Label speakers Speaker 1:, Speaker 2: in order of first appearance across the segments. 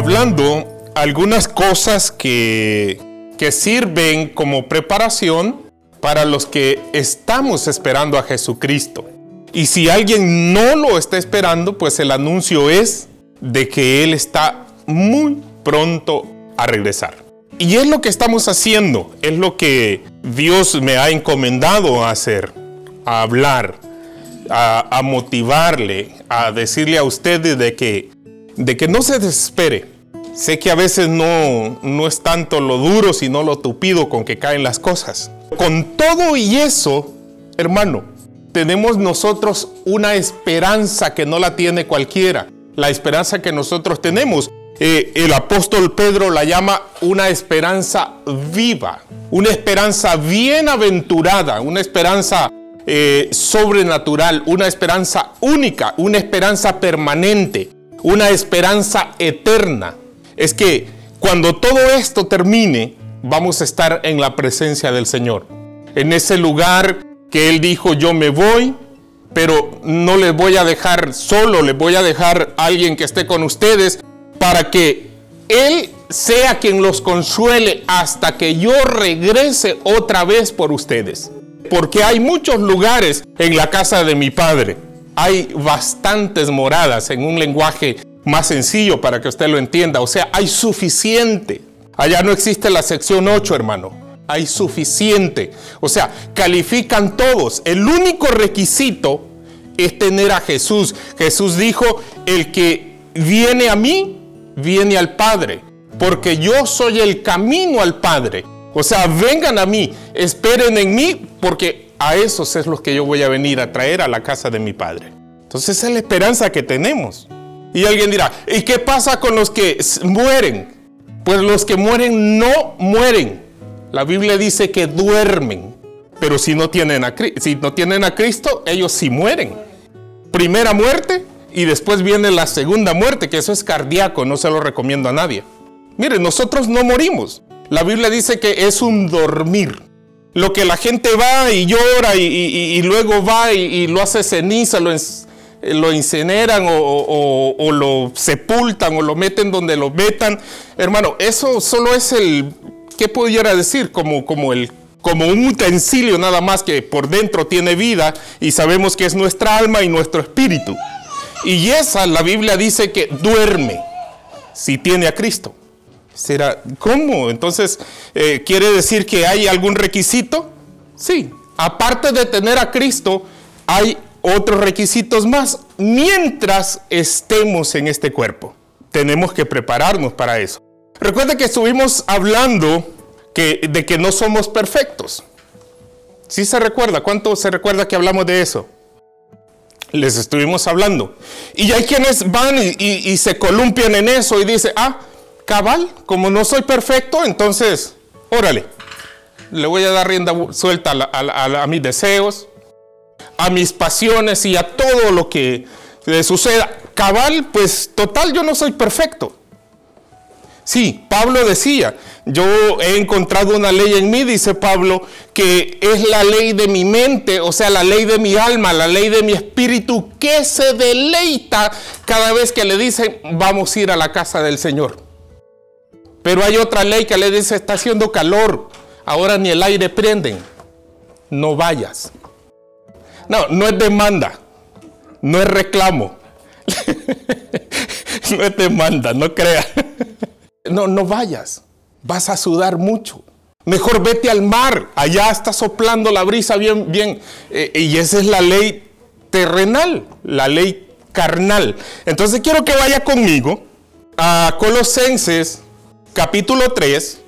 Speaker 1: hablando algunas cosas que, que sirven como preparación para los que estamos esperando a Jesucristo. Y si alguien no lo está esperando, pues el anuncio es de que Él está muy pronto a regresar. Y es lo que estamos haciendo, es lo que Dios me ha encomendado a hacer, a hablar, a, motivarle, a decirle a ustedes de que, de que no se desespere. Sé que a veces no, no es tanto lo duro, sino lo tupido con que caen las cosas. Con todo y eso, hermano, tenemos nosotros una esperanza que no la tiene cualquiera. La esperanza que nosotros tenemos. Eh, el apóstol Pedro la llama una esperanza viva, una esperanza bienaventurada, una esperanza eh, sobrenatural, una esperanza única, una esperanza permanente, una esperanza eterna. Es que cuando todo esto termine, vamos a estar en la presencia del Señor. En ese lugar que Él dijo, yo me voy, pero no les voy a dejar solo, les voy a dejar a alguien que esté con ustedes para que Él sea quien los consuele hasta que yo regrese otra vez por ustedes. Porque hay muchos lugares en la casa de mi Padre. Hay bastantes moradas en un lenguaje más sencillo para que usted lo entienda. O sea, hay suficiente. Allá no existe la sección 8, hermano hay suficiente. O sea, califican todos. El único requisito es tener a Jesús. Jesús dijo, el que viene a mí, viene al Padre, porque yo soy el camino al Padre. O sea, vengan a mí, esperen en mí, porque a esos es los que yo voy a venir a traer a la casa de mi Padre. Entonces es la esperanza que tenemos. Y alguien dirá, ¿y qué pasa con los que mueren? Pues los que mueren no mueren, la Biblia dice que duermen, pero si no tienen a, si no tienen a Cristo, ellos sí mueren. Primera muerte y después viene la segunda muerte, que eso es cardíaco, no se lo recomiendo a nadie. Mire, nosotros no morimos. La Biblia dice que es un dormir. Lo que la gente va y llora y, luego va y, lo hace ceniza, lo, lo incineran o, o, lo sepultan o lo meten donde lo metan. Hermano, eso solo es el ¿qué pudiera decir? Como, como, el, como un utensilio nada más que por dentro tiene vida y sabemos que es nuestra alma y nuestro espíritu. Y esa, la Biblia dice que duerme si tiene a Cristo. ¿Será cómo? Entonces, eh, ¿quiere decir que hay algún requisito? Sí. Aparte de tener a Cristo, hay otros requisitos más mientras estemos en este cuerpo. Tenemos que prepararnos para eso. Recuerda que estuvimos hablando que, de que no somos perfectos. ¿Sí se recuerda? ¿Cuánto se recuerda que hablamos de eso? Les estuvimos hablando. Y hay quienes van y, se columpian en eso y dicen, ah, cabal, como no soy perfecto, entonces, órale, le voy a dar rienda suelta a, mis deseos, a mis pasiones y a todo lo que le suceda. Cabal, pues total, yo no soy perfecto. Sí, Pablo decía, yo he encontrado una ley en mí, dice Pablo, que es la ley de mi mente, o sea, la ley de mi alma, la ley de mi espíritu, que se deleita cada vez que le dicen, vamos a ir a la casa del Señor. Pero hay otra ley que le dice, está haciendo calor, ahora ni el aire prenden, no vayas. No, no es demanda, no es reclamo, no es demanda, no crea no, no vayas, vas a sudar mucho. Mejor vete al mar, allá está soplando la brisa bien, bien. Eh, y esa es la ley terrenal, la ley carnal. Entonces quiero que vaya conmigo a Colosenses capítulo 3,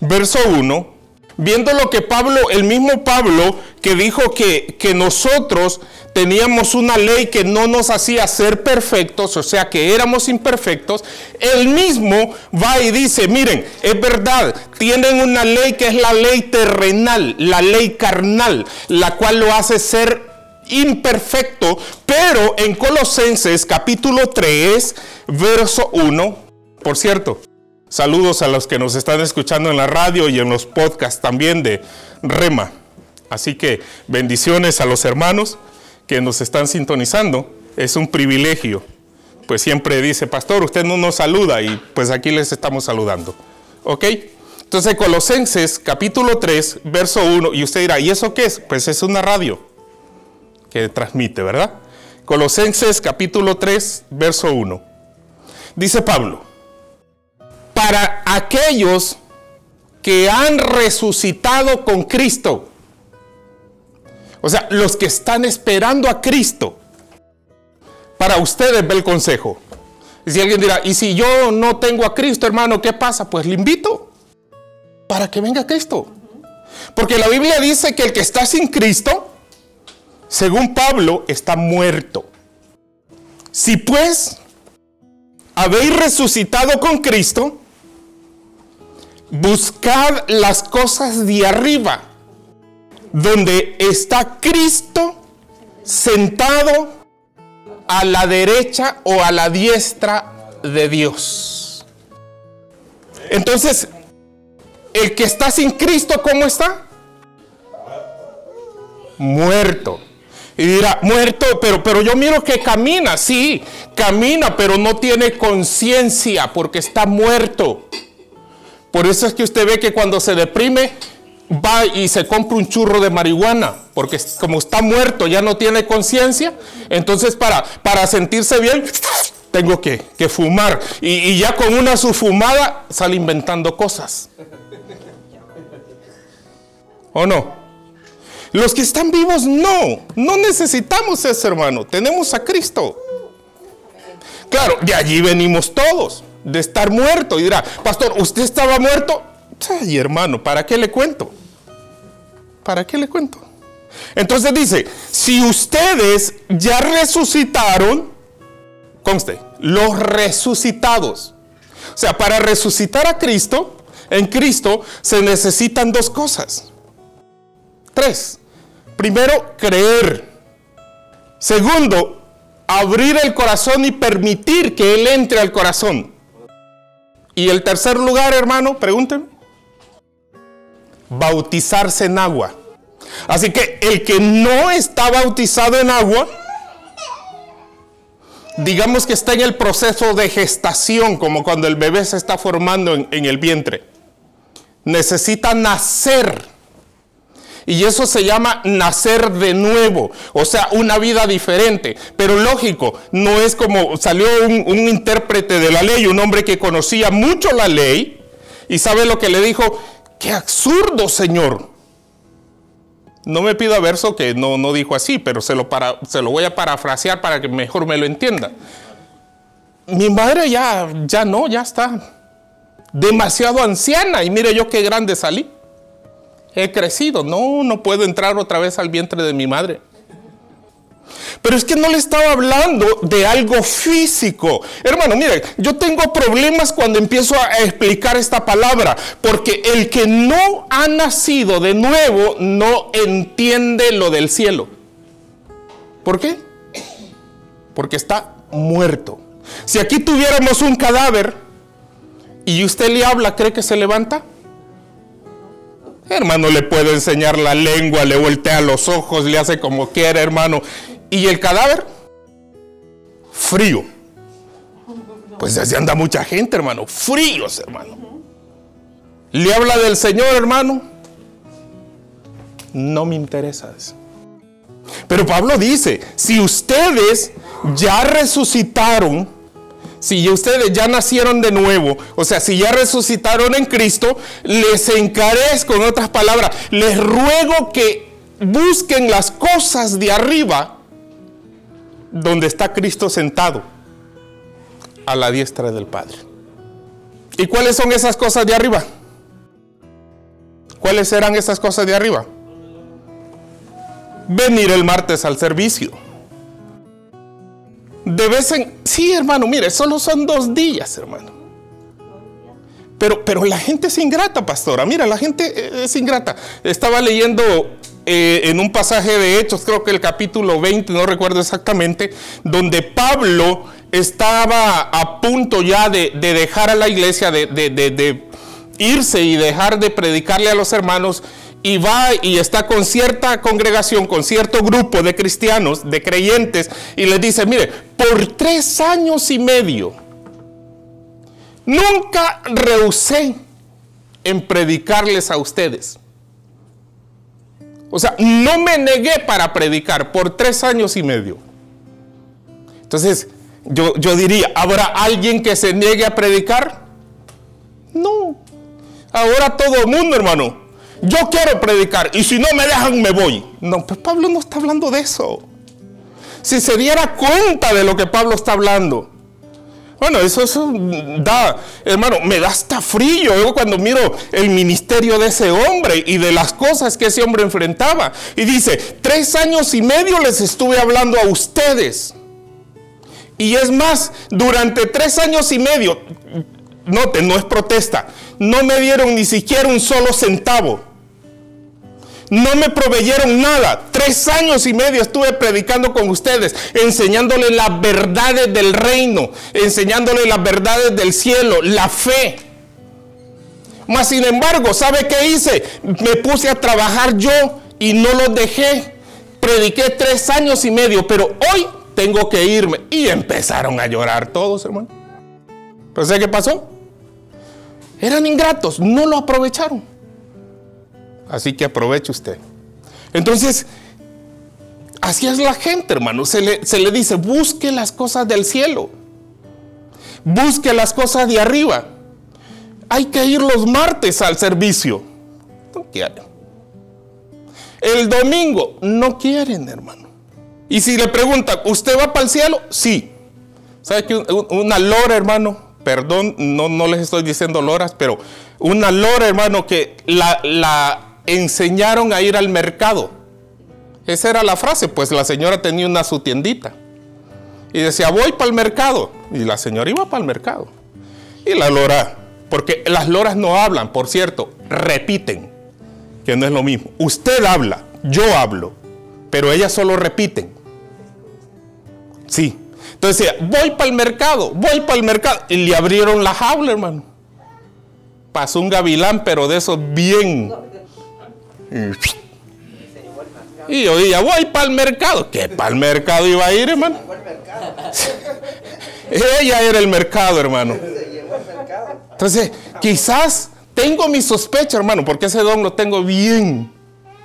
Speaker 1: verso 1, viendo lo que Pablo, el mismo Pablo, que dijo que, que nosotros teníamos una ley que no nos hacía ser perfectos, o sea que éramos imperfectos, él mismo va y dice, miren, es verdad, tienen una ley que es la ley terrenal, la ley carnal, la cual lo hace ser imperfecto, pero en Colosenses capítulo 3, verso 1, por cierto, saludos a los que nos están escuchando en la radio y en los podcasts también de Rema. Así que bendiciones a los hermanos que nos están sintonizando, es un privilegio pues siempre dice, pastor, usted no nos saluda y pues aquí les estamos saludando. ¿Ok? Entonces Colosenses capítulo 3, verso 1, y usted dirá, ¿y eso qué es? Pues es una radio que transmite, ¿verdad? Colosenses capítulo 3, verso 1. Dice Pablo, para aquellos que han resucitado con Cristo, o sea, los que están esperando a Cristo, para ustedes ve el consejo. Si alguien dirá, ¿y si yo no tengo a Cristo, hermano, qué pasa? Pues le invito para que venga Cristo. Porque la Biblia dice que el que está sin Cristo, según Pablo, está muerto. Si pues habéis resucitado con Cristo, buscad las cosas de arriba donde está Cristo sentado a la derecha o a la diestra de Dios. Entonces, el que está sin Cristo, ¿cómo está? Muerto. Y dirá, muerto, pero, pero yo miro que camina, sí, camina, pero no tiene conciencia porque está muerto. Por eso es que usted ve que cuando se deprime, va y se compra un churro de marihuana, porque como está muerto, ya no tiene conciencia, entonces para, para sentirse bien, tengo que, fumar. Y, ya con una su fumada sale inventando cosas. ¿O no? Los que están vivos, no, no necesitamos eso, hermano, tenemos a Cristo. Claro, de allí venimos todos, de estar muerto. Y dirá, pastor, ¿usted estaba muerto? Ay, hermano, ¿para qué le cuento? ¿Para qué le cuento? Entonces dice, si ustedes ya resucitaron, conste, los resucitados. O sea, para resucitar a Cristo, en Cristo se necesitan dos cosas. Tres. Primero, creer. Segundo, abrir el corazón y permitir que Él entre al corazón. Y el tercer lugar, hermano, pregúntenme bautizarse en agua. Así que el que no está bautizado en agua, digamos que está en el proceso de gestación, como cuando el bebé se está formando en, el vientre, necesita nacer. Y eso se llama nacer de nuevo, o sea, una vida diferente. Pero lógico, no es como salió un, intérprete de la ley, un hombre que conocía mucho la ley, y sabe lo que le dijo, ¡Qué absurdo, Señor! No me pido a verso que no, no dijo así, pero se lo, para, se lo voy a parafrasear para que mejor me lo entienda. Mi madre ya, ya no, ya está demasiado anciana y mire yo qué grande salí. He crecido, no, no puedo entrar otra vez al vientre de mi madre. Pero es que no le estaba hablando de algo físico. Hermano, mire, yo tengo problemas cuando empiezo a explicar esta palabra, porque el que no ha nacido de nuevo no entiende lo del cielo. ¿Por qué? Porque está muerto. Si aquí tuviéramos un cadáver y usted le habla, ¿cree que se levanta? Hermano, le puede enseñar la lengua, le voltea los ojos, le hace como quiera, hermano. ¿Y el cadáver? Frío. Pues así anda mucha gente, hermano. Fríos, hermano. ¿Le habla del Señor, hermano? No me interesa eso. Pero Pablo dice, si ustedes ya resucitaron, si ustedes ya nacieron de nuevo, o sea, si ya resucitaron en Cristo, les encarezco, en otras palabras, les ruego que busquen las cosas de arriba donde está Cristo sentado a la diestra del Padre. ¿Y cuáles son esas cosas de arriba? ¿Cuáles serán esas cosas de arriba? Venir el martes al servicio. De vez en... Sí, hermano, mire, solo son dos días, hermano. Pero, pero la gente es ingrata, pastora. Mira, la gente es ingrata. Estaba leyendo eh, en un pasaje de Hechos, creo que el capítulo 20, no recuerdo exactamente, donde Pablo estaba a punto ya de, dejar a la iglesia, de, irse y dejar de predicarle a los hermanos. Y va y está con cierta congregación, con cierto grupo de cristianos, de creyentes, y les dice, mire, por tres años y medio, nunca rehusé en predicarles a ustedes. O sea, no me negué para predicar por tres años y medio. Entonces, yo, yo diría, ¿habrá alguien que se niegue a predicar? No. Ahora todo el mundo, hermano. Yo quiero predicar y si no me dejan me voy. No, pues Pablo no está hablando de eso. Si se diera cuenta de lo que Pablo está hablando. Bueno, eso, eso da, hermano, me da hasta frío yo cuando miro el ministerio de ese hombre y de las cosas que ese hombre enfrentaba. Y dice, tres años y medio les estuve hablando a ustedes. Y es más, durante tres años y medio, noten, no es protesta, no me dieron ni siquiera un solo centavo. No me proveyeron nada. Tres años y medio estuve predicando con ustedes, enseñándoles las verdades del reino, enseñándoles las verdades del cielo, la fe. Mas sin embargo, ¿sabe qué hice? Me puse a trabajar yo y no los dejé. Prediqué tres años y medio, pero hoy tengo que irme. Y empezaron a llorar todos, hermano. ¿Pero sé qué pasó? Eran ingratos, no lo aprovecharon. Así que aproveche usted. Entonces, así es la gente, hermano. Se le, se le dice, busque las cosas del cielo. Busque las cosas de arriba. Hay que ir los martes al servicio. No quieren. El domingo no quieren, hermano. Y si le preguntan, ¿usted va para el cielo? Sí. ¿Sabe que una lora, hermano? Perdón, no, no les estoy diciendo loras, pero una lora, hermano, que la, la enseñaron a ir al mercado. Esa era la frase, pues la señora tenía una su tiendita. Y decía, voy para el mercado. Y la señora iba para el mercado. Y la lora, porque las loras no hablan, por cierto, repiten, que no es lo mismo. Usted habla, yo hablo, pero ellas solo repiten. Sí. Entonces decía, voy para el mercado, voy para el mercado. Y le abrieron la jaula, hermano. Pasó un gavilán, pero de esos bien y yo dije, voy para el mercado. ¿Qué para el mercado iba a ir, hermano? Ella era el mercado, hermano. Entonces, quizás tengo mi sospecha, hermano, porque ese don lo tengo bien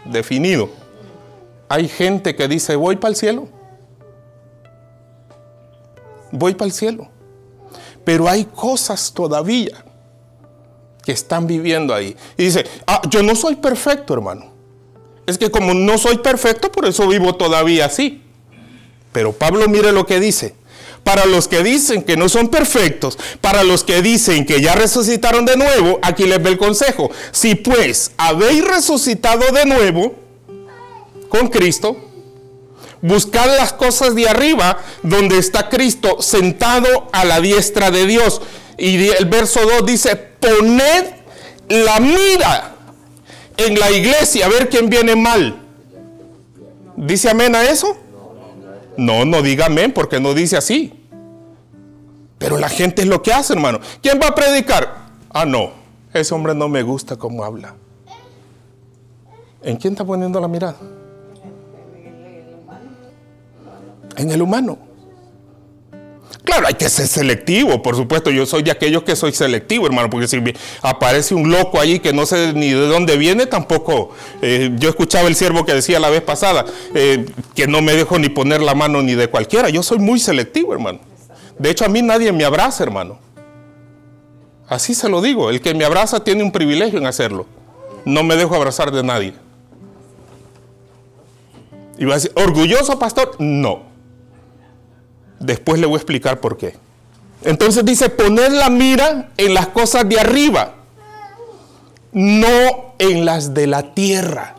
Speaker 1: definido. Hay gente que dice, voy para el cielo. Voy para el cielo. Pero hay cosas todavía que están viviendo ahí. Y dice, ah, yo no soy perfecto, hermano. Es que como no soy perfecto, por eso vivo todavía así. Pero Pablo mire lo que dice. Para los que dicen que no son perfectos, para los que dicen que ya resucitaron de nuevo, aquí les ve el consejo. Si pues habéis resucitado de nuevo con Cristo, buscad las cosas de arriba donde está Cristo sentado a la diestra de Dios. Y el verso 2 dice, poned la mira en la iglesia a ver quién viene mal. ¿Dice amén a eso? No, no diga amén porque no dice así. Pero la gente es lo que hace, hermano. ¿Quién va a predicar? Ah, no, ese hombre no me gusta cómo habla. ¿En quién está poniendo la mirada? En el humano. Claro, hay que ser selectivo, por supuesto. Yo soy de aquellos que soy selectivo, hermano, porque si aparece un loco allí que no sé ni de dónde viene, tampoco. Eh, yo escuchaba el siervo que decía la vez pasada eh, que no me dejo ni poner la mano ni de cualquiera. Yo soy muy selectivo, hermano. De hecho, a mí nadie me abraza, hermano. Así se lo digo. El que me abraza tiene un privilegio en hacerlo. No me dejo abrazar de nadie. Y va a decir, ¿orgulloso, pastor? No. Después le voy a explicar por qué. Entonces dice, poner la mira en las cosas de arriba, no en las de la tierra.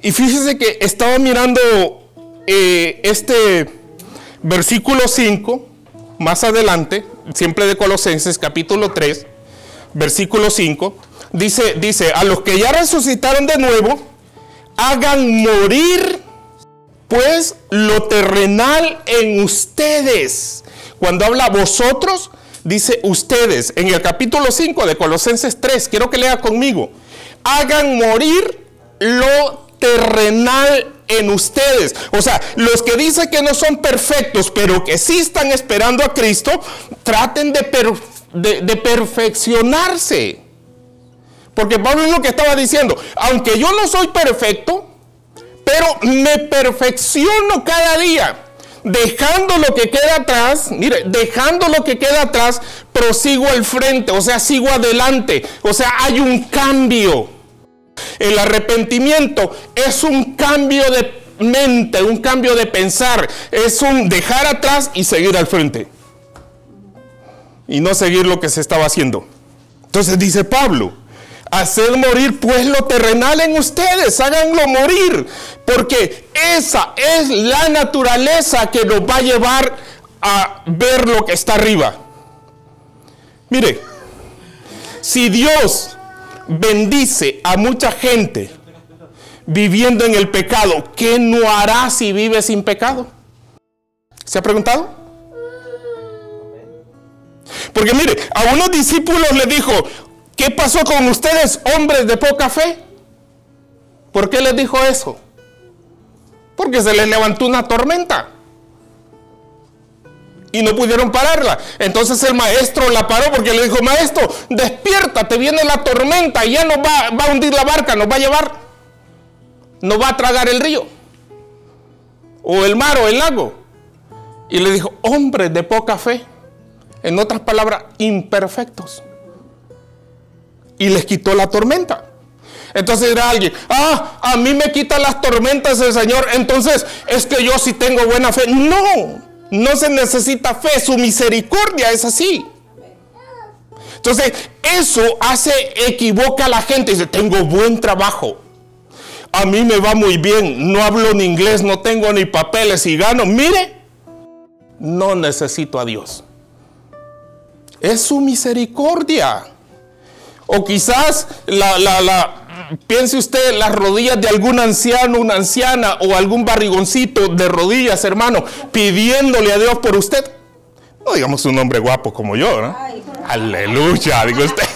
Speaker 1: Y fíjese que estaba mirando eh, este versículo 5, más adelante, siempre de Colosenses capítulo 3, versículo 5, dice, dice, a los que ya resucitaron de nuevo, hagan morir pues lo terrenal en ustedes. Cuando habla vosotros, dice ustedes. En el capítulo 5 de Colosenses 3, quiero que lea conmigo. Hagan morir lo terrenal en ustedes. O sea, los que dicen que no son perfectos, pero que sí están esperando a Cristo, traten de, de, perfeccionarse. Porque Pablo es lo que estaba diciendo, aunque yo no soy perfecto, pero me perfecciono cada día. Dejando lo que queda atrás, mire, dejando lo que queda atrás, prosigo al frente, o sea, sigo adelante, o sea, hay un cambio. El arrepentimiento es un cambio de mente, un cambio de pensar, es un dejar atrás y seguir al frente. Y no seguir lo que se estaba haciendo. Entonces dice Pablo, haced morir pues lo terrenal en ustedes, háganlo morir, porque esa es la naturaleza que nos va a llevar a ver lo que está arriba. Mire, si Dios bendice a mucha gente viviendo en el pecado, ¿qué no hará si vive sin pecado? ¿Se ha preguntado? Porque mire, a unos discípulos le dijo, ¿qué pasó con ustedes, hombres de poca fe? ¿Por qué les dijo eso? Porque se les levantó una tormenta y no pudieron pararla. Entonces el maestro la paró porque le dijo, maestro, despierta, te viene la tormenta ya nos va, va, a hundir la barca, nos va a llevar, nos va a tragar el río, o el mar o el lago. Y le dijo, hombres de poca fe, en otras palabras, imperfectos. Y les quitó la tormenta. Entonces dirá alguien, ah, a mí me quitan las tormentas el Señor, entonces es que yo sí tengo buena fe. No, no se necesita fe, su misericordia es así. Entonces, eso hace, equivoca a la gente. Dice, tengo buen trabajo. A mí me va muy bien. No hablo ni inglés, no tengo ni papeles y gano. Mire, no necesito a Dios. Es su misericordia. O quizás la, la, la, piense usted las rodillas de algún anciano, una anciana o algún barrigoncito de rodillas, hermano, pidiéndole a Dios por usted. No digamos un hombre guapo como yo, ¿no? Aleluya, digo usted.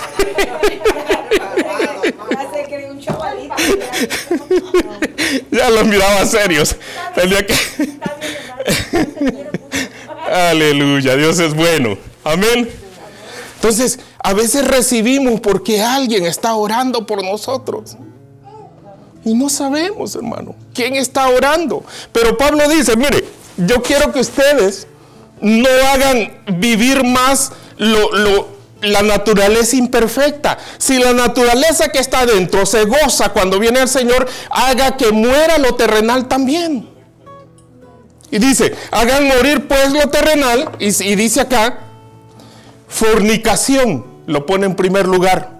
Speaker 1: ya los miraba serios. Aleluya, Dios es bueno. Amén. Entonces, a veces recibimos porque alguien está orando por nosotros. Y no sabemos, hermano, quién está orando. Pero Pablo dice, mire, yo quiero que ustedes no hagan vivir más la naturaleza imperfecta. Si la naturaleza que está dentro se goza cuando viene el Señor, haga que muera lo terrenal también. Y dice, hagan morir pues lo terrenal, y, y dice acá, Fornicación lo pone en primer lugar.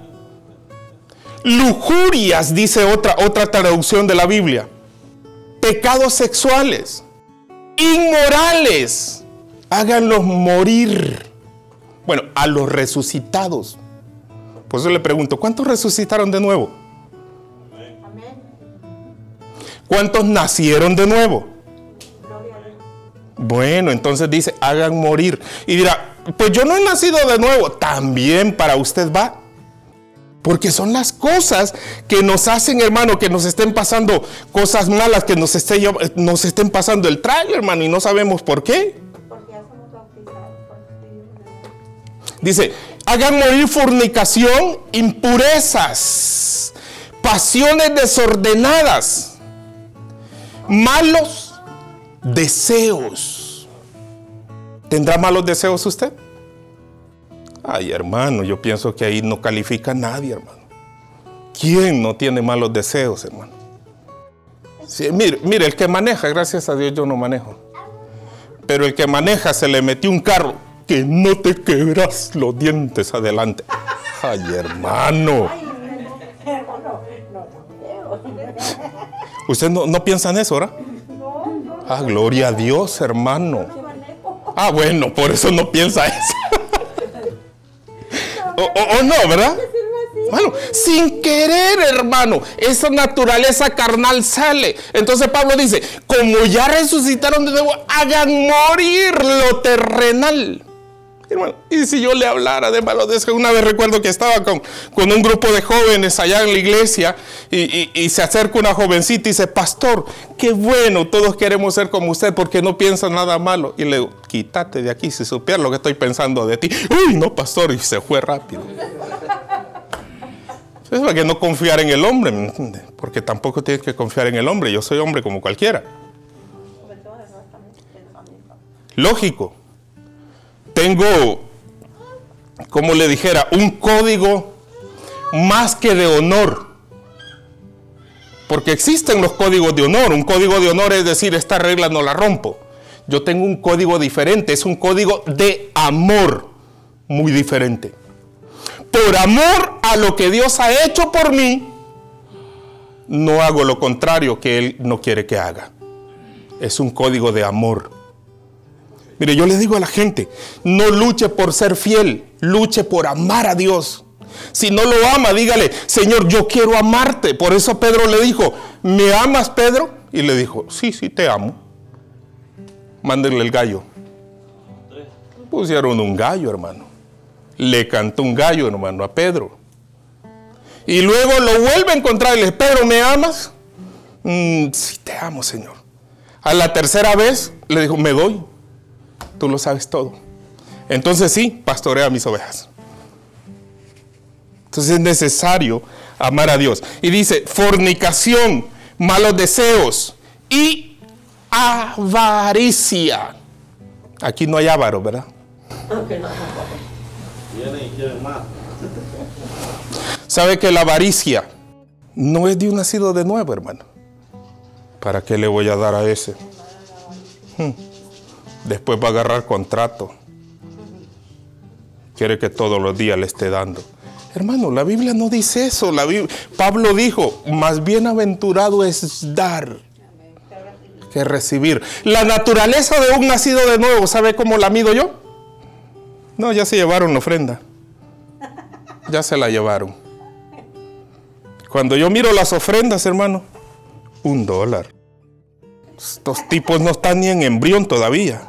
Speaker 1: Lujurias, dice otra, otra traducción de la Biblia. Pecados sexuales. Inmorales. Háganlos morir. Bueno, a los resucitados. Por eso le pregunto, ¿cuántos resucitaron de nuevo? ¿Cuántos nacieron de nuevo? Bueno, entonces dice, hagan morir. Y dirá, pues yo no he nacido de nuevo. También para usted va. Porque son las cosas que nos hacen, hermano, que nos estén pasando cosas malas, que nos, nos estén pasando el trailer, hermano, y no sabemos por qué. Dice, hagan morir fornicación, impurezas, pasiones desordenadas, malos deseos ¿Tendrá malos deseos usted? Ay, hermano, yo pienso que ahí no califica nadie, hermano. ¿Quién no tiene malos deseos, hermano? mire, mire, el que maneja, gracias a Dios yo no manejo. Pero el que maneja se le metió un carro que no te quebras los dientes adelante. Ay, hermano. ¿Usted no, no piensa en eso, ahora? Ah, gloria a Dios, hermano. Ah, bueno, por eso no piensa eso. o, no, ¿verdad? Bueno, sin querer, hermano, esa naturaleza carnal sale. Entonces Pablo dice, como ya resucitaron de nuevo, hagan morir lo terrenal. Y si yo le hablara de una vez recuerdo que estaba con, con un grupo de jóvenes allá en la iglesia y, se acerca una jovencita y dice, pastor, qué bueno, todos queremos ser como usted porque no piensa nada malo. Y le digo, quítate de aquí si supiera lo que estoy pensando de ti. Uy, no, pastor, y se fue rápido. Es para que no confiar en el hombre, porque tampoco tienes que confiar en el hombre. Yo soy hombre como cualquiera. Lógico tengo, como le dijera, un código más que de honor. Porque existen los códigos de honor. Un código de honor es decir, esta regla no la rompo. Yo tengo un código diferente, es un código de amor muy diferente. Por amor a lo que Dios ha hecho por mí, no hago lo contrario que Él no quiere que haga. Es un código de amor. Mire, yo le digo a la gente, no luche por ser fiel, luche por amar a Dios. Si no lo ama, dígale, Señor, yo quiero amarte. Por eso Pedro le dijo, ¿me amas, Pedro? Y le dijo, sí, sí, te amo. Mándenle el gallo. Pusieron un gallo, hermano. Le cantó un gallo, hermano, a Pedro. Y luego lo vuelve a encontrar y le dice, Pedro, ¿me amas? Mm, sí, te amo, Señor. A la tercera vez le dijo, me doy tú lo sabes todo. Entonces sí, pastorea mis ovejas. Entonces es necesario amar a Dios. Y dice, fornicación, malos deseos y avaricia. Aquí no hay avaro, ¿verdad? ¿Sabe que la avaricia no es de un nacido de nuevo, hermano? ¿Para qué le voy a dar a ese? Hmm. Después va a agarrar contrato. Quiere que todos los días le esté dando. Hermano, la Biblia no dice eso. Pablo dijo, más bienaventurado es dar que recibir. La naturaleza de un nacido de nuevo, ¿sabe cómo la mido yo? No, ya se llevaron la ofrenda. Ya se la llevaron. Cuando yo miro las ofrendas, hermano, un dólar. Estos tipos no están ni en embrión todavía.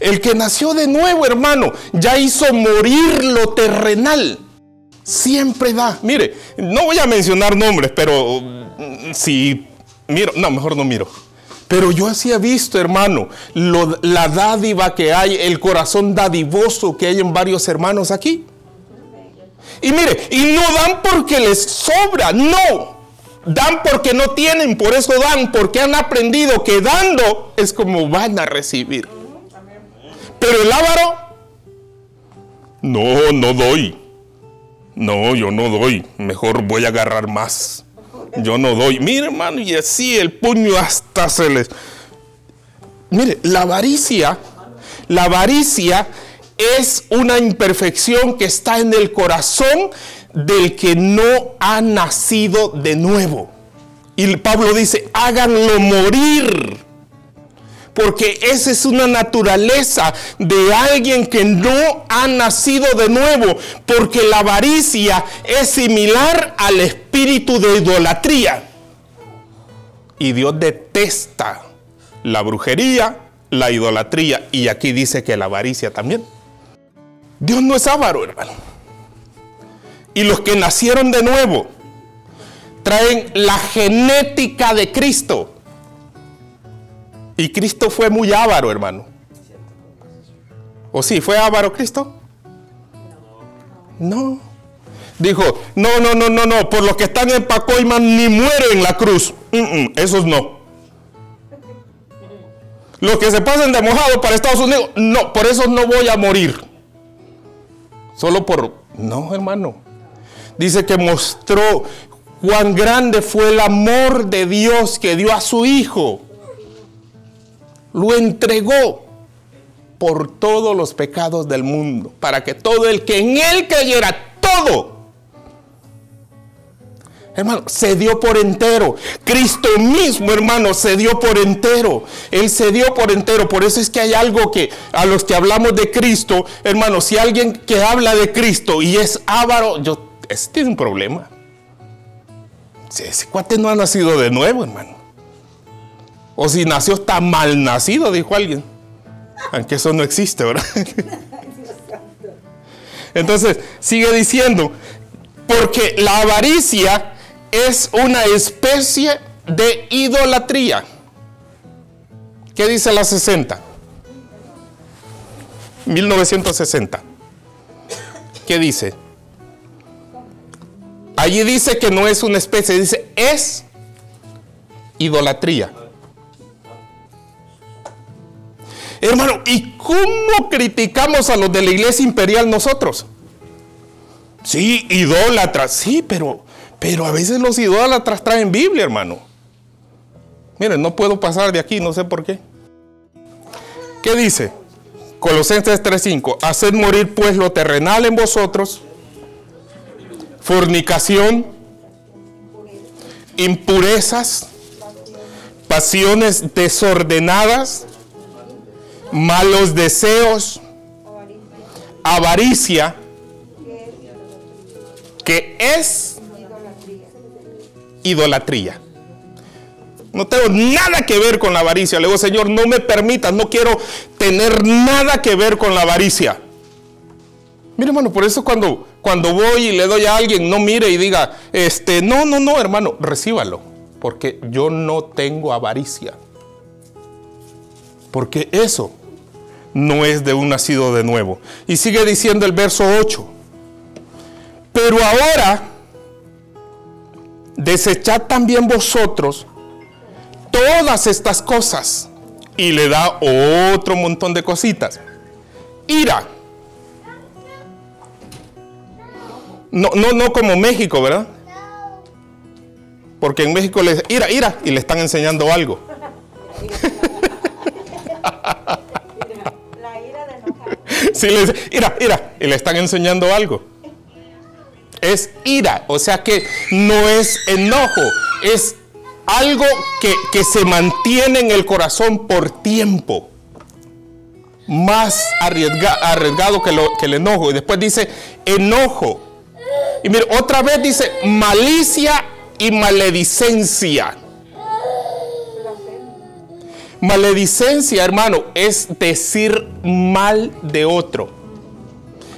Speaker 1: El que nació de nuevo, hermano, ya hizo morir lo terrenal. Siempre da. Mire, no voy a mencionar nombres, pero mm, si miro, no, mejor no miro. Pero yo así he visto, hermano, la dádiva que hay, el corazón dadivoso que hay en varios hermanos aquí. Y mire, y no dan porque les sobra, no. Dan porque no tienen, por eso dan, porque han aprendido que dando es como van a recibir. Pero el ávaro, no, no doy. No, yo no doy. Mejor voy a agarrar más. Yo no doy. Mire, hermano, y así el puño hasta se les... Mire, la avaricia, la avaricia es una imperfección que está en el corazón del que no ha nacido de nuevo. Y Pablo dice, háganlo morir. Porque esa es una naturaleza de alguien que no ha nacido de nuevo. Porque la avaricia es similar al espíritu de idolatría. Y Dios detesta la brujería, la idolatría. Y aquí dice que la avaricia también. Dios no es avaro, hermano. Y los que nacieron de nuevo traen la genética de Cristo. Y Cristo fue muy avaro, hermano. ¿O sí? ¿Fue avaro Cristo? No. Dijo, no, no, no, no, no, por los que están en Pacoiman ni mueren en la cruz. esos no. Los que se pasen de mojado para Estados Unidos, no, por eso no voy a morir. Solo por... No, hermano dice que mostró cuán grande fue el amor de Dios que dio a su Hijo. Lo entregó por todos los pecados del mundo, para que todo el que en Él creyera, todo, hermano, se dio por entero. Cristo mismo, hermano, se dio por entero. Él se dio por entero. Por eso es que hay algo que a los que hablamos de Cristo, hermano, si alguien que habla de Cristo y es avaro, yo ese tiene un problema. Ese cuate no ha nacido de nuevo, hermano. O si nació está mal nacido, dijo alguien. Aunque eso no existe, ¿verdad? Entonces, sigue diciendo, porque la avaricia es una especie de idolatría. ¿Qué dice la 60? 1960. ¿Qué dice? Allí dice que no es una especie, dice es idolatría. Hermano, ¿y cómo criticamos a los de la iglesia imperial nosotros? Sí, idólatras, sí, pero, pero a veces los idólatras traen Biblia, hermano. Miren, no puedo pasar de aquí, no sé por qué. ¿Qué dice? Colosenses 3:5, haced morir pues lo terrenal en vosotros, fornicación, impurezas, pasiones desordenadas, malos deseos, avaricia, que es idolatría. No tengo nada que ver con la avaricia. Le digo, Señor, no me permitas, no quiero tener nada que ver con la avaricia. Mire, hermano, por eso cuando, cuando voy y le doy a alguien, no mire y diga, este, no, no, no, hermano, recíbalo. Porque yo no tengo avaricia. Porque eso no es de un nacido de nuevo. Y sigue diciendo el verso 8. Pero ahora, desechad también vosotros todas estas cosas. Y le da otro montón de cositas. Ira. No, no, no como México, ¿verdad? Porque en México le ira, ira, y le están enseñando algo. Si le dice, ira, ira, y le están enseñando algo. Es ira, o sea que no es enojo, es algo que, se mantiene en el corazón por tiempo. Más arriesgado que, lo, que el enojo. Y después dice enojo. Y mire, otra vez dice malicia y maledicencia. Maledicencia, hermano, es decir mal de otro.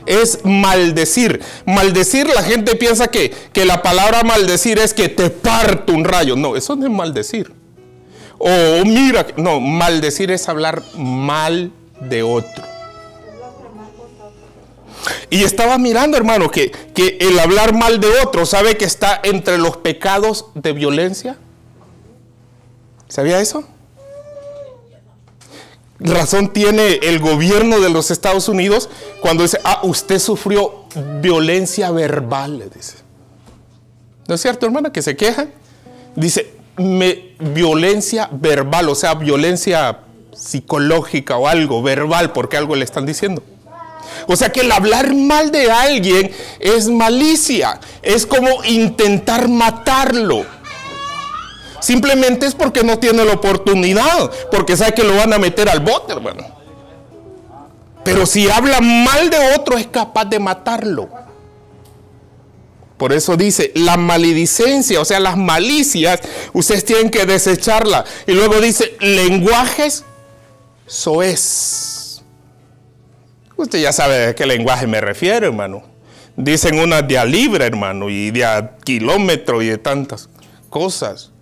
Speaker 1: Es maldecir. Maldecir, la gente piensa que, que la palabra maldecir es que te parto un rayo. No, eso no es maldecir. O mira, no, maldecir es hablar mal de otro. Y estaba mirando, hermano, que, que el hablar mal de otro, ¿sabe que está entre los pecados de violencia? ¿Sabía eso? razón tiene el gobierno de los Estados Unidos cuando dice, ah, usted sufrió violencia verbal, le dice. ¿No es cierto, hermana, que se queja? Dice, me, violencia verbal, o sea, violencia psicológica o algo, verbal, porque algo le están diciendo. O sea que el hablar mal de alguien es malicia, es como intentar matarlo. Simplemente es porque no tiene la oportunidad, porque sabe que lo van a meter al bote, hermano. Pero si habla mal de otro es capaz de matarlo. Por eso dice, la maledicencia, o sea, las malicias, ustedes tienen que desecharla. Y luego dice, lenguajes soez. Usted ya sabe de qué lenguaje me refiero, hermano. Dicen unas de a libre, hermano, y de a kilómetro y de tantas cosas.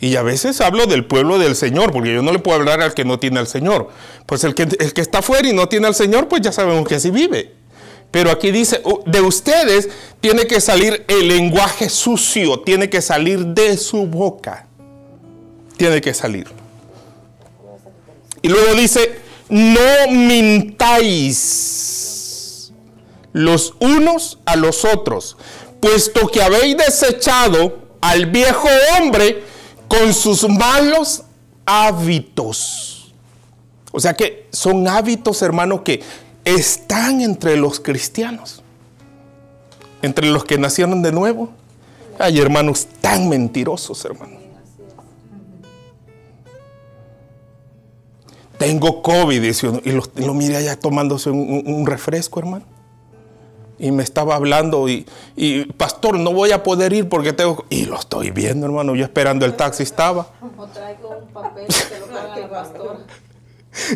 Speaker 1: Y a veces hablo del pueblo del Señor, porque yo no le puedo hablar al que no tiene al Señor. Pues el que, el que está fuera y no tiene al Señor, pues ya sabemos que así vive. Pero aquí dice, oh, de ustedes tiene que salir el lenguaje sucio, tiene que salir de su boca. Tiene que salir. Y luego dice, no mintáis los unos a los otros, puesto que habéis desechado al viejo hombre con sus malos hábitos. O sea que son hábitos, hermano, que están entre los cristianos, entre los que nacieron de nuevo. Hay hermanos tan mentirosos, hermano. Tengo COVID, y lo, y lo mire allá tomándose un refresco, hermano y me estaba hablando y, pastor, no voy a poder ir porque tengo... Y lo estoy viendo, hermano, yo esperando el taxi estaba. traigo un papel que lo pastor.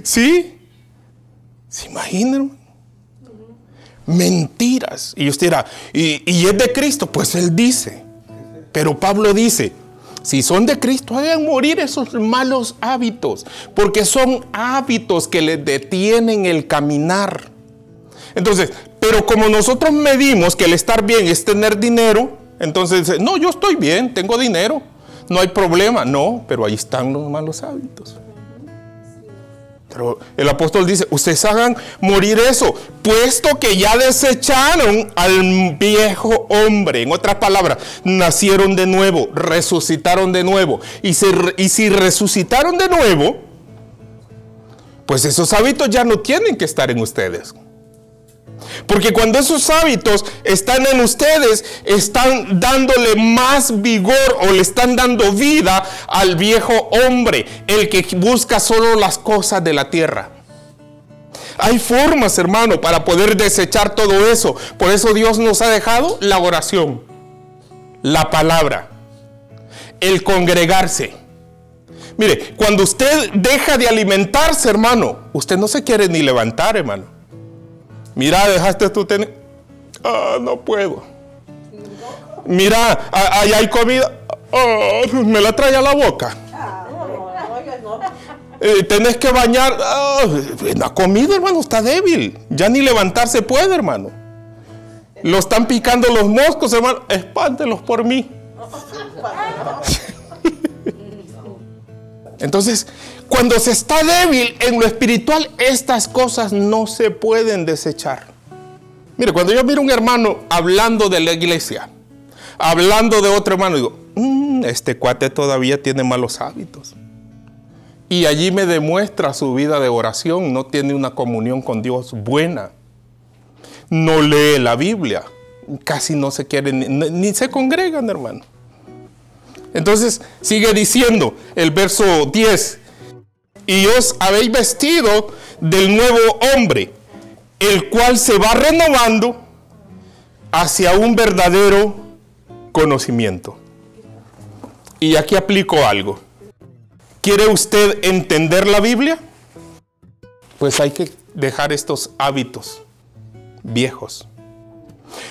Speaker 1: Sí, ¿Se imaginan? Mentiras. Y usted dirá, ¿y, ¿y es de Cristo? Pues Él dice. Pero Pablo dice, si son de Cristo, hagan morir esos malos hábitos, porque son hábitos que les detienen el caminar. Entonces, pero como nosotros medimos que el estar bien es tener dinero, entonces, no, yo estoy bien, tengo dinero, no hay problema. No, pero ahí están los malos hábitos. Pero el apóstol dice, ustedes hagan morir eso, puesto que ya desecharon al viejo hombre. En otras palabras, nacieron de nuevo, resucitaron de nuevo. Y, y si resucitaron de nuevo, pues esos hábitos ya no tienen que estar en ustedes. Porque cuando esos hábitos están en ustedes, están dándole más vigor o le están dando vida al viejo hombre, el que busca solo las cosas de la tierra. Hay formas, hermano, para poder desechar todo eso. Por eso Dios nos ha dejado la oración, la palabra, el congregarse. Mire, cuando usted deja de alimentarse, hermano, usted no se quiere ni levantar, hermano. Mira, dejaste tu tener. Ah, no puedo. Mira, ahí hay comida. Ah, me la trae a la boca. Eh, tenés que bañar. Ah, la comida, hermano, está débil. Ya ni levantarse puede, hermano. Lo están picando los moscos, hermano. Espántelos por mí. Entonces, cuando se está débil en lo espiritual, estas cosas no se pueden desechar. Mire, cuando yo miro a un hermano hablando de la iglesia, hablando de otro hermano, digo, mm, este cuate todavía tiene malos hábitos. Y allí me demuestra su vida de oración, no tiene una comunión con Dios buena. No lee la Biblia, casi no se quieren, ni, ni se congregan, hermano. Entonces sigue diciendo el verso 10, y os habéis vestido del nuevo hombre, el cual se va renovando hacia un verdadero conocimiento. Y aquí aplico algo. ¿Quiere usted entender la Biblia? Pues hay que dejar estos hábitos viejos.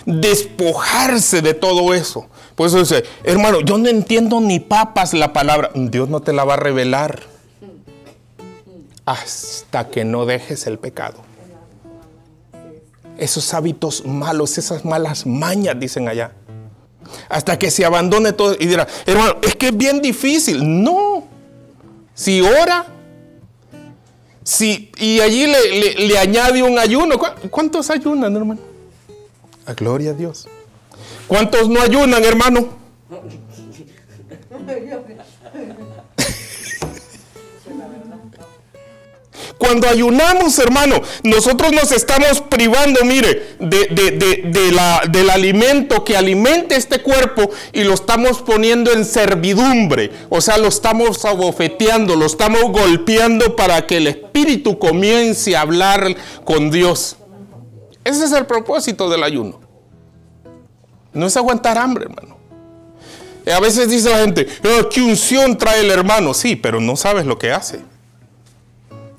Speaker 1: Despojarse de todo eso. Por eso dice, hermano, yo no entiendo ni papas la palabra. Dios no te la va a revelar hasta que no dejes el pecado. Esos hábitos malos, esas malas mañas, dicen allá. Hasta que se abandone todo y dirá, hermano, es que es bien difícil. No. Si ora, si, y allí le, añade un ayuno. ¿Cuántos ayunan, hermano? Gloria a Dios. ¿Cuántos no ayunan, hermano? Cuando ayunamos, hermano, nosotros nos estamos privando, mire, de, la, del alimento que alimente este cuerpo y lo estamos poniendo en servidumbre. O sea, lo estamos abofeteando, lo estamos golpeando para que el espíritu comience a hablar con Dios. Ese es el propósito del ayuno. No es aguantar hambre, hermano. A veces dice la gente, oh, ¿qué unción trae el hermano? Sí, pero no sabes lo que hace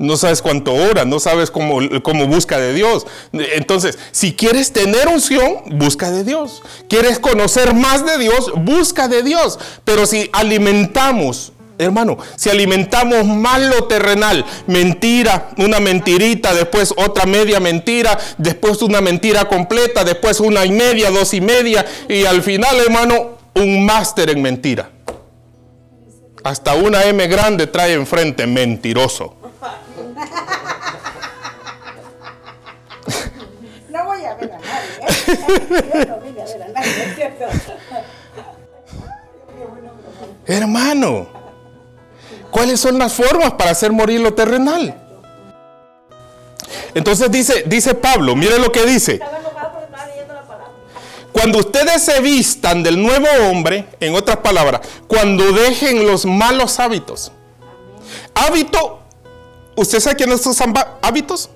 Speaker 1: no sabes cuánto ora, no sabes cómo, cómo, busca de Dios. Entonces, si quieres tener unción, busca de Dios. Quieres conocer más de Dios, busca de Dios. Pero si alimentamos, hermano, si alimentamos mal lo terrenal, mentira, una mentirita, después otra media mentira, después una mentira completa, después una y media, dos y media, y al final, hermano, un máster en mentira. Hasta una M grande trae enfrente mentiroso.
Speaker 2: No voy a ver a nadie. ¿eh? no vine a ver a nadie, cierto?
Speaker 1: Hermano, ¿cuáles son las formas para hacer morir lo terrenal? Entonces dice, dice Pablo, mire lo que dice. Cuando ustedes se vistan del nuevo hombre, en otras palabras, cuando dejen los malos hábitos. Hábito ¿Usted sabe quiénes son hábitos?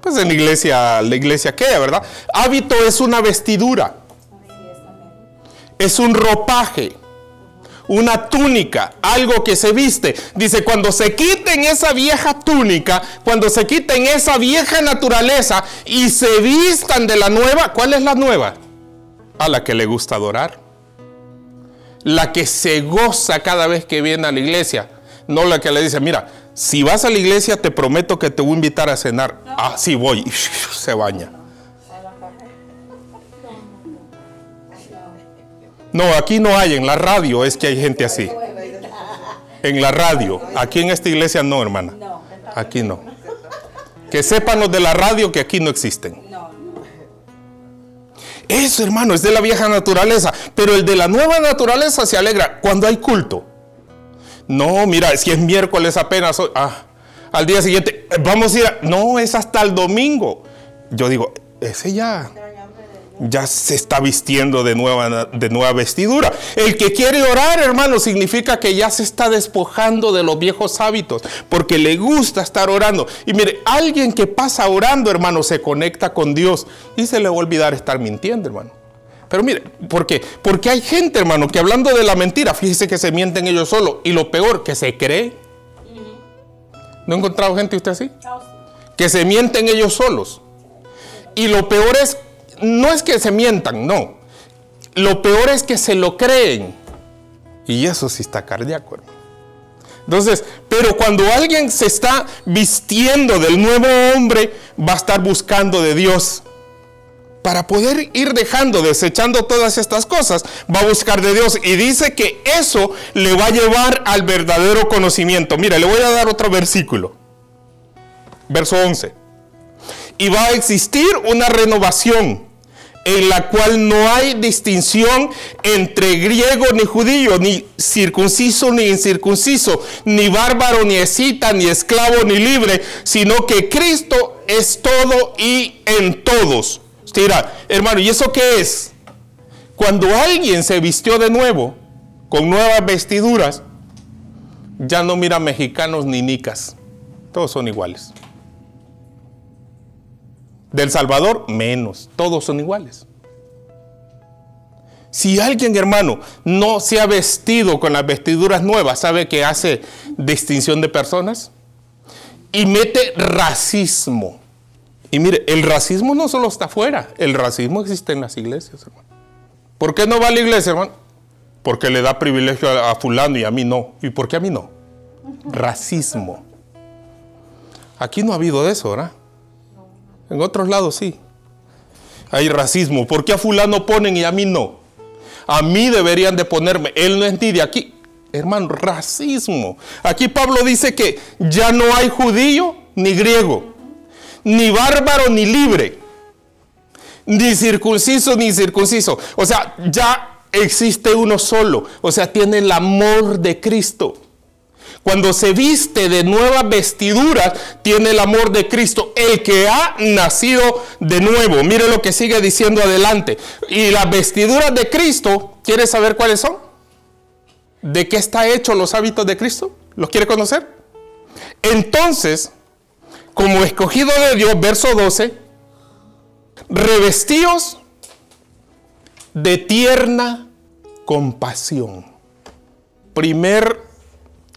Speaker 1: Pues en la iglesia, la iglesia qué, ¿verdad? Hábito es una vestidura. Es un ropaje. Una túnica, algo que se viste. Dice, cuando se quiten esa vieja túnica, cuando se quiten esa vieja naturaleza y se vistan de la nueva, ¿cuál es la nueva? A la que le gusta adorar. La que se goza cada vez que viene a la iglesia. No la que le dice, mira, si vas a la iglesia te prometo que te voy a invitar a cenar. Ah, sí voy. Se baña. No, aquí no hay, en la radio es que hay gente así. En la radio, aquí en esta iglesia no, hermana. Aquí no. Que sepan los de la radio que aquí no existen. Eso, hermano, es de la vieja naturaleza. Pero el de la nueva naturaleza se alegra cuando hay culto. No, mira, si es miércoles apenas, ah, al día siguiente, vamos a ir a, no, es hasta el domingo. Yo digo, ese ya, ya se está vistiendo de nueva, de nueva vestidura. El que quiere orar, hermano, significa que ya se está despojando de los viejos hábitos, porque le gusta estar orando. Y mire, alguien que pasa orando, hermano, se conecta con Dios y se le va a olvidar estar mintiendo, hermano. Pero mire, ¿por qué? Porque hay gente, hermano, que hablando de la mentira, fíjese que se mienten ellos solos. Y lo peor, que se cree. ¿No ha encontrado gente usted así? Que se mienten ellos solos. Y lo peor es no es que se mientan, no. Lo peor es que se lo creen. Y eso sí está cardíaco. Entonces, pero cuando alguien se está vistiendo del nuevo hombre, va a estar buscando de Dios. Para poder ir dejando, desechando todas estas cosas, va a buscar de Dios. Y dice que eso le va a llevar al verdadero conocimiento. Mira, le voy a dar otro versículo. Verso 11. Y va a existir una renovación en la cual no hay distinción entre griego ni judío, ni circunciso ni incircunciso, ni bárbaro ni escita, ni esclavo ni libre, sino que Cristo es todo y en todos. Usted dirá, hermano, ¿y eso qué es? Cuando alguien se vistió de nuevo, con nuevas vestiduras, ya no mira mexicanos ni nicas, todos son iguales. Del Salvador, menos. Todos son iguales. Si alguien, hermano, no se ha vestido con las vestiduras nuevas, ¿sabe que hace distinción de personas? Y mete racismo. Y mire, el racismo no solo está afuera, el racismo existe en las iglesias, hermano. ¿Por qué no va a la iglesia, hermano? Porque le da privilegio a, a fulano y a mí no. ¿Y por qué a mí no? Racismo. Aquí no ha habido de eso, ¿verdad? En otros lados sí. Hay racismo. ¿Por qué a fulano ponen y a mí no? A mí deberían de ponerme. Él no es ni de aquí. Hermano, racismo. Aquí Pablo dice que ya no hay judío ni griego, ni bárbaro ni libre, ni circunciso ni circunciso. O sea, ya existe uno solo. O sea, tiene el amor de Cristo. Cuando se viste de nuevas vestiduras, tiene el amor de Cristo, el que ha nacido de nuevo. Mire lo que sigue diciendo adelante. Y las vestiduras de Cristo, ¿quiere saber cuáles son? ¿De qué está hecho los hábitos de Cristo? ¿Los quiere conocer? Entonces, como escogido de Dios, verso 12, revestidos de tierna compasión. Primer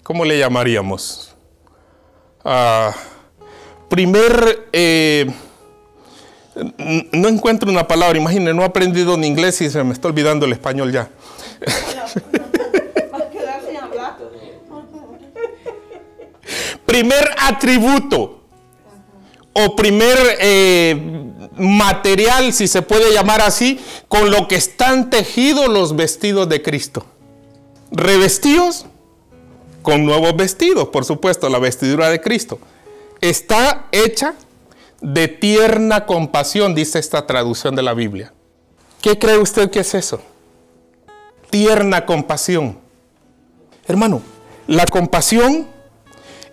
Speaker 1: ¿cómo le llamaríamos? Ah, primer, eh, no encuentro una palabra, imagínense, no he aprendido ni inglés y se me está olvidando el español ya. primer atributo o primer eh, material, si se puede llamar así, con lo que están tejidos los vestidos de Cristo. Revestidos con nuevos vestidos, por supuesto, la vestidura de Cristo. Está hecha de tierna compasión, dice esta traducción de la Biblia. ¿Qué cree usted que es eso? Tierna compasión. Hermano, la compasión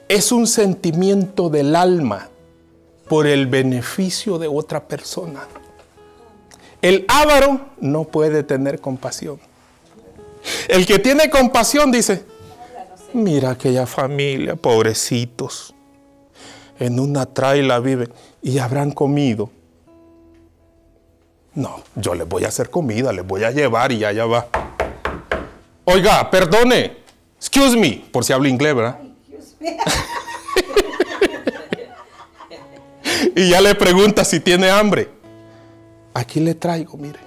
Speaker 1: es un sentimiento del alma por el beneficio de otra persona. El avaro no puede tener compasión. El que tiene compasión dice, Mira aquella familia, pobrecitos. En una traila viven y habrán comido. No, yo les voy a hacer comida, les voy a llevar y allá va. Oiga, perdone. Excuse me, por si hablo inglés, ¿verdad? Y ya le pregunta si tiene hambre. Aquí le traigo, mire.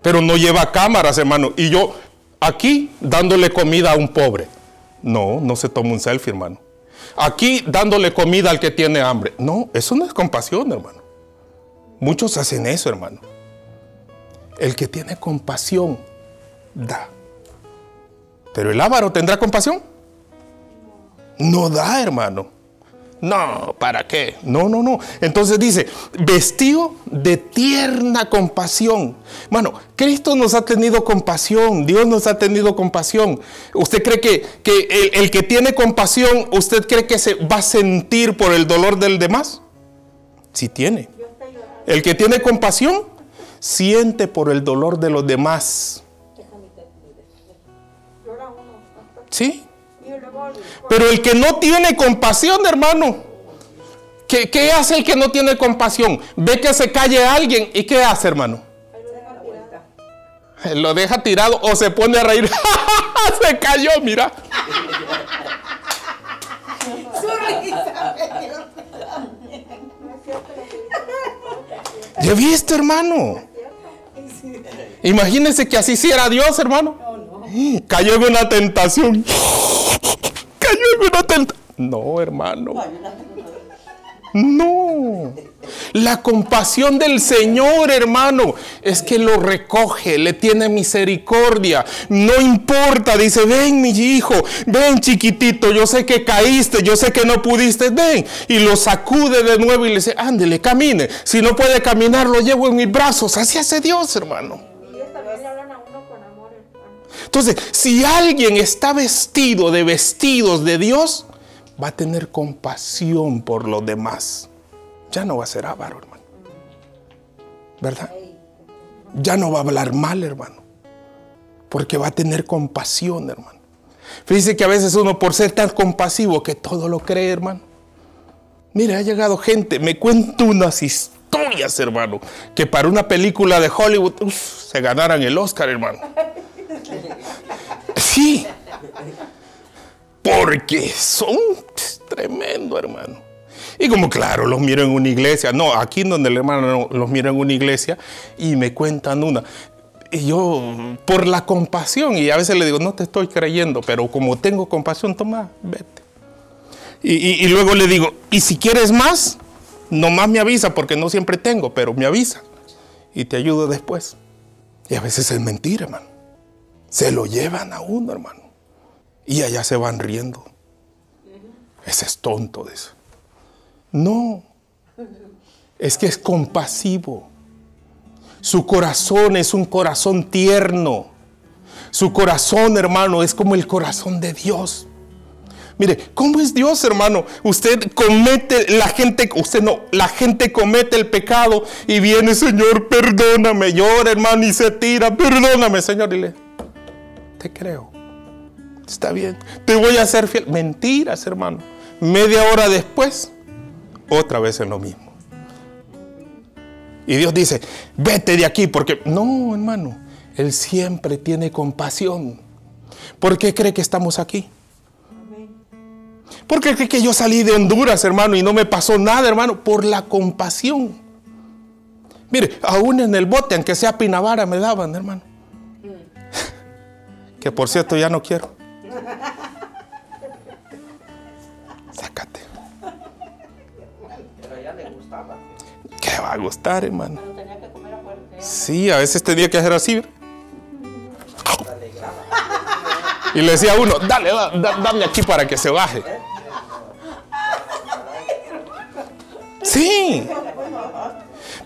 Speaker 1: Pero no lleva cámaras, hermano. Y yo aquí dándole comida a un pobre. No, no se toma un selfie, hermano. Aquí dándole comida al que tiene hambre. No, eso no es compasión, hermano. Muchos hacen eso, hermano. El que tiene compasión da. Pero el avaro tendrá compasión. No da, hermano. No, ¿para qué? No, no, no. Entonces dice, vestido de tierna compasión. Bueno, Cristo nos ha tenido compasión, Dios nos ha tenido compasión. ¿Usted cree que, que el, el que tiene compasión, usted cree que se va a sentir por el dolor del demás? Sí tiene. El que tiene compasión, siente por el dolor de los demás.
Speaker 2: Llora uno.
Speaker 1: ¿Sí? Pero el que no tiene compasión, hermano, ¿qué, qué hace el que no tiene compasión? Ve que se calle alguien y ¿qué hace, hermano?
Speaker 2: lo deja
Speaker 1: tirado o se pone a reír. se cayó, mira. ¿Ya viste, hermano? Imagínense que así hiciera Dios, hermano. Cayó en una tentación. No, hermano. No. La compasión del Señor, hermano, es que lo recoge, le tiene misericordia. No importa, dice, ven mi hijo, ven chiquitito, yo sé que caíste, yo sé que no pudiste, ven. Y lo sacude de nuevo y le dice, ándele, camine. Si no puede caminar, lo llevo en mis brazos. Así hace Dios, hermano. Entonces, si alguien está vestido de vestidos de Dios, va a tener compasión por los demás. Ya no va a ser avaro, hermano. ¿Verdad? Ya no va a hablar mal, hermano. Porque va a tener compasión, hermano. Fíjese que a veces uno por ser tan compasivo que todo lo cree, hermano. Mire, ha llegado gente, me cuento unas historias, hermano, que para una película de Hollywood uf, se ganaran el Oscar, hermano. Sí. Porque son tremendo, hermano. Y como claro, los miro en una iglesia. No, aquí donde el hermano no, los miro en una iglesia y me cuentan una. Y yo, por la compasión, y a veces le digo, no te estoy creyendo, pero como tengo compasión, toma, vete. Y, y- y luego le digo, y si quieres más, nomás me avisa, porque no siempre tengo, pero me avisa. Y te ayudo después. Y a veces es mentira, hermano. Se lo llevan a uno, hermano. Y allá se van riendo. Ese es tonto de eso. No. Es que es compasivo. Su corazón es un corazón tierno. Su corazón, hermano, es como el corazón de Dios. Mire, ¿cómo es Dios, hermano? Usted comete, la gente, usted no, la gente comete el pecado y viene, Señor, perdóname, llora, hermano, y se tira, perdóname, Señor, y le, te creo. Está bien, te voy a ser fiel. Mentiras, hermano. Media hora después, otra vez en lo mismo. Y Dios dice, vete de aquí, porque no, hermano, Él siempre tiene compasión. ¿Por qué cree que estamos aquí? ¿Por qué cree que yo salí de Honduras, hermano, y no me pasó nada, hermano? Por la compasión. Mire, aún en el bote, aunque sea pinavara, me daban, hermano. Que por cierto ya no quiero. Sácate.
Speaker 3: Pero a ella le gustaba.
Speaker 1: ¿Qué va a gustar, hermano?
Speaker 2: Pero tenía que comer afuera.
Speaker 1: Sí, a veces tenía que hacer así. Y le decía a uno, dale, da- da- dame aquí para que se baje. Sí.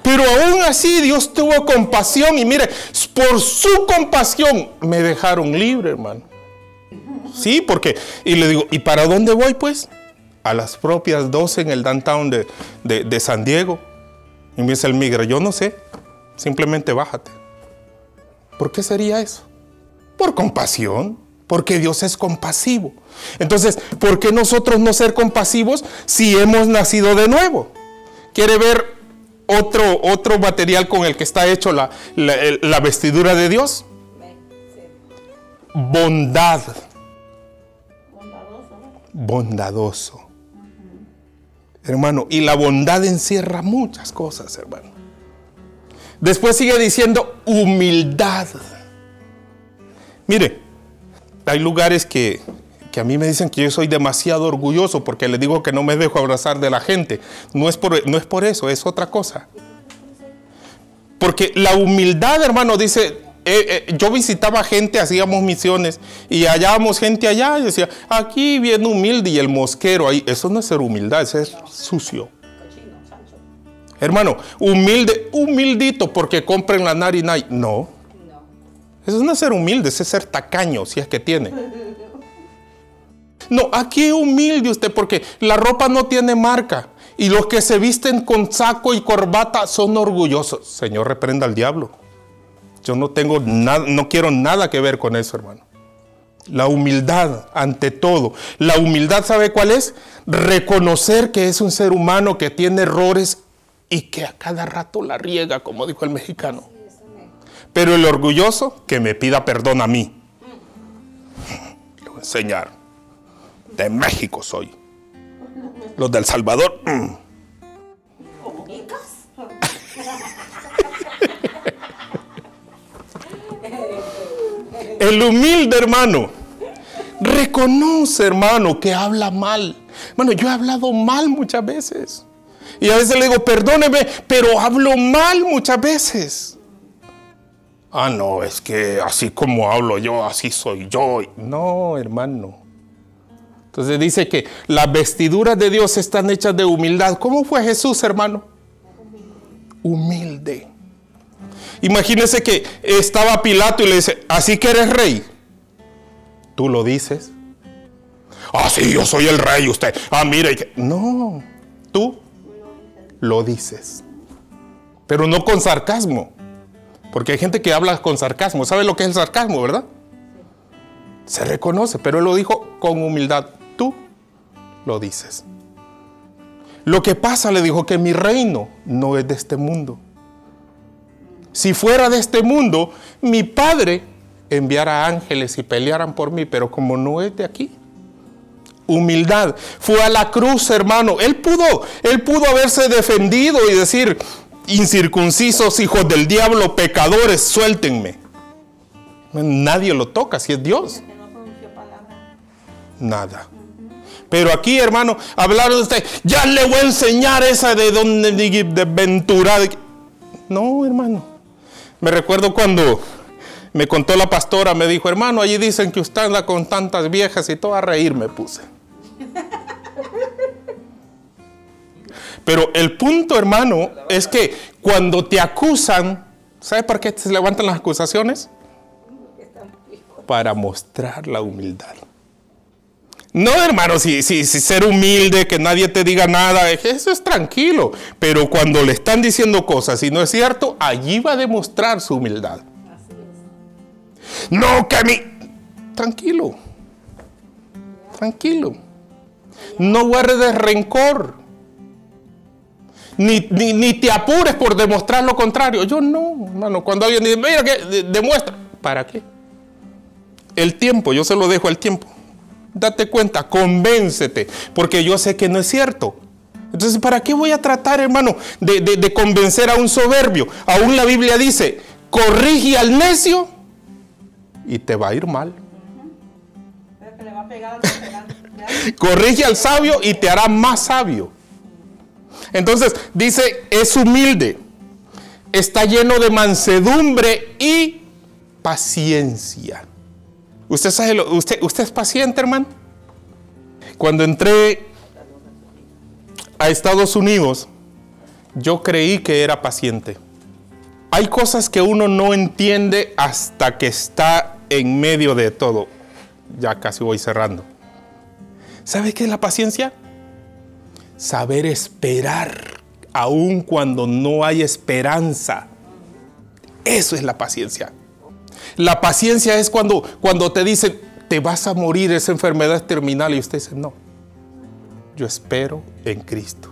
Speaker 1: Pero aún así Dios tuvo compasión y mire, por su compasión me dejaron libre, hermano. Sí, porque, y le digo, ¿y para dónde voy pues? A las propias 12 en el downtown de, de- San Diego. Y me dice el migra, yo no sé, simplemente bájate. ¿Por qué sería eso? Por compasión, porque Dios es compasivo. Entonces, ¿por qué nosotros no ser compasivos si hemos nacido de nuevo? ¿Quiere ver otro, otro material con el que está hecho la, la- vestidura de Dios? bondad,
Speaker 4: bondadoso.
Speaker 1: Hermano, y la bondad encierra muchas cosas, hermano. Después sigue diciendo humildad. Mire, hay lugares que, que a mí me dicen que yo soy demasiado orgulloso porque les digo que no me dejo abrazar de la gente. No es por, no es por eso, es otra cosa. Porque la humildad, hermano, dice, eh, eh, yo visitaba gente, hacíamos misiones y hallábamos gente allá y decía, aquí bien humilde y el mosquero ahí. Eso no es ser humildad, eso es sucio. Hermano, humilde, humildito porque compren la narina. No,
Speaker 2: No.
Speaker 1: eso no es ser humilde, eso es ser tacaño, si es que tiene. No, aquí humilde usted porque la ropa no tiene marca. Y los que se visten con saco y corbata son orgullosos. Señor, reprenda al diablo. Yo no tengo nada, no quiero nada que ver con eso, hermano. La humildad ante todo. La humildad, ¿sabe cuál es? Reconocer que es un ser humano que tiene errores y que a cada rato la riega, como dijo el mexicano. Pero el orgulloso, que me pida perdón a mí. Le voy a enseñar. De México soy. Los del Salvador. mm. El humilde hermano reconoce, hermano, que habla mal. Bueno, yo he hablado mal muchas veces. Y a veces le digo, perdóneme, pero hablo mal muchas veces. Ah, no, es que así como hablo yo, así soy yo. No, hermano. Entonces dice que las vestiduras de Dios están hechas de humildad. ¿Cómo fue Jesús, hermano? Humilde. Imagínese que estaba Pilato y le dice, así que eres rey. Tú lo dices. Ah, sí, yo soy el rey, usted. Ah, mire. y que-". No, tú lo dices. Pero no con sarcasmo. Porque hay gente que habla con sarcasmo. ¿Sabe lo que es el sarcasmo, verdad? Se reconoce, pero él lo dijo con humildad. Lo dices. Lo que pasa, le dijo, que mi reino no es de este mundo. Si fuera de este mundo, mi padre enviara ángeles y pelearan por mí, pero como no es de aquí. Humildad. Fue a la cruz, hermano. Él pudo, él pudo haberse defendido y decir, incircuncisos, hijos del diablo, pecadores, suéltenme. Nadie lo toca si es Dios. Nada. Pero aquí, hermano, hablaron de usted, ya le voy a enseñar esa de donde de Ventura. No, hermano. Me recuerdo cuando me contó la pastora, me dijo, hermano, allí dicen que usted anda con tantas viejas y todo a reír me puse. Pero el punto, hermano, es que cuando te acusan, ¿sabe por qué se levantan las acusaciones? Para mostrar la humildad. No, hermano, si, ser humilde, que nadie te diga nada, eso es tranquilo. Pero cuando le están diciendo cosas y no es cierto, allí va a demostrar su humildad. No, que a mí. Tranquilo. Tranquilo. No guardes rencor. Ni, ni, ni te apures por demostrar lo contrario. Yo no, hermano. Cuando alguien dice, mira que de- demuestra. ¿Para qué? El tiempo, yo se lo dejo al tiempo. Date cuenta, convéncete, porque yo sé que no es cierto. Entonces, ¿para qué voy a tratar, hermano, de, de- convencer a un soberbio? Aún la Biblia dice, corrige al necio y te va a ir mal. Corrige al sabio y te hará más sabio. Entonces, dice, es humilde, está lleno de mansedumbre y paciencia. ¿Usted, es paciente, hermano? Cuando entré a Estados Unidos, yo creí que era paciente. Hay cosas que uno no entiende hasta que está en medio de todo. Ya casi voy cerrando. ¿Sabe qué es la paciencia? Saber esperar aun cuando no hay esperanza. Eso es la paciencia. La paciencia es cuando, cuando te dicen, te vas a morir, esa enfermedad es terminal, y usted dice, no, yo espero en Cristo.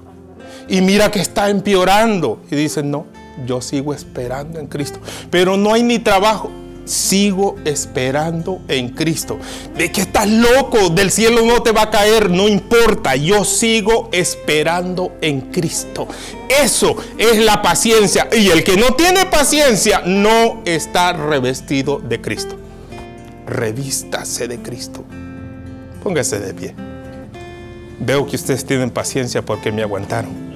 Speaker 1: Y mira que está empeorando, y dicen, no, yo sigo esperando en Cristo. Pero no hay ni trabajo. Sigo esperando en Cristo. De que estás loco, del cielo no te va a caer, no importa, yo sigo esperando en Cristo. Eso es la paciencia. Y el que no tiene paciencia no está revestido de Cristo. Revístase de Cristo. Póngase de pie. Veo que ustedes tienen paciencia porque me aguantaron.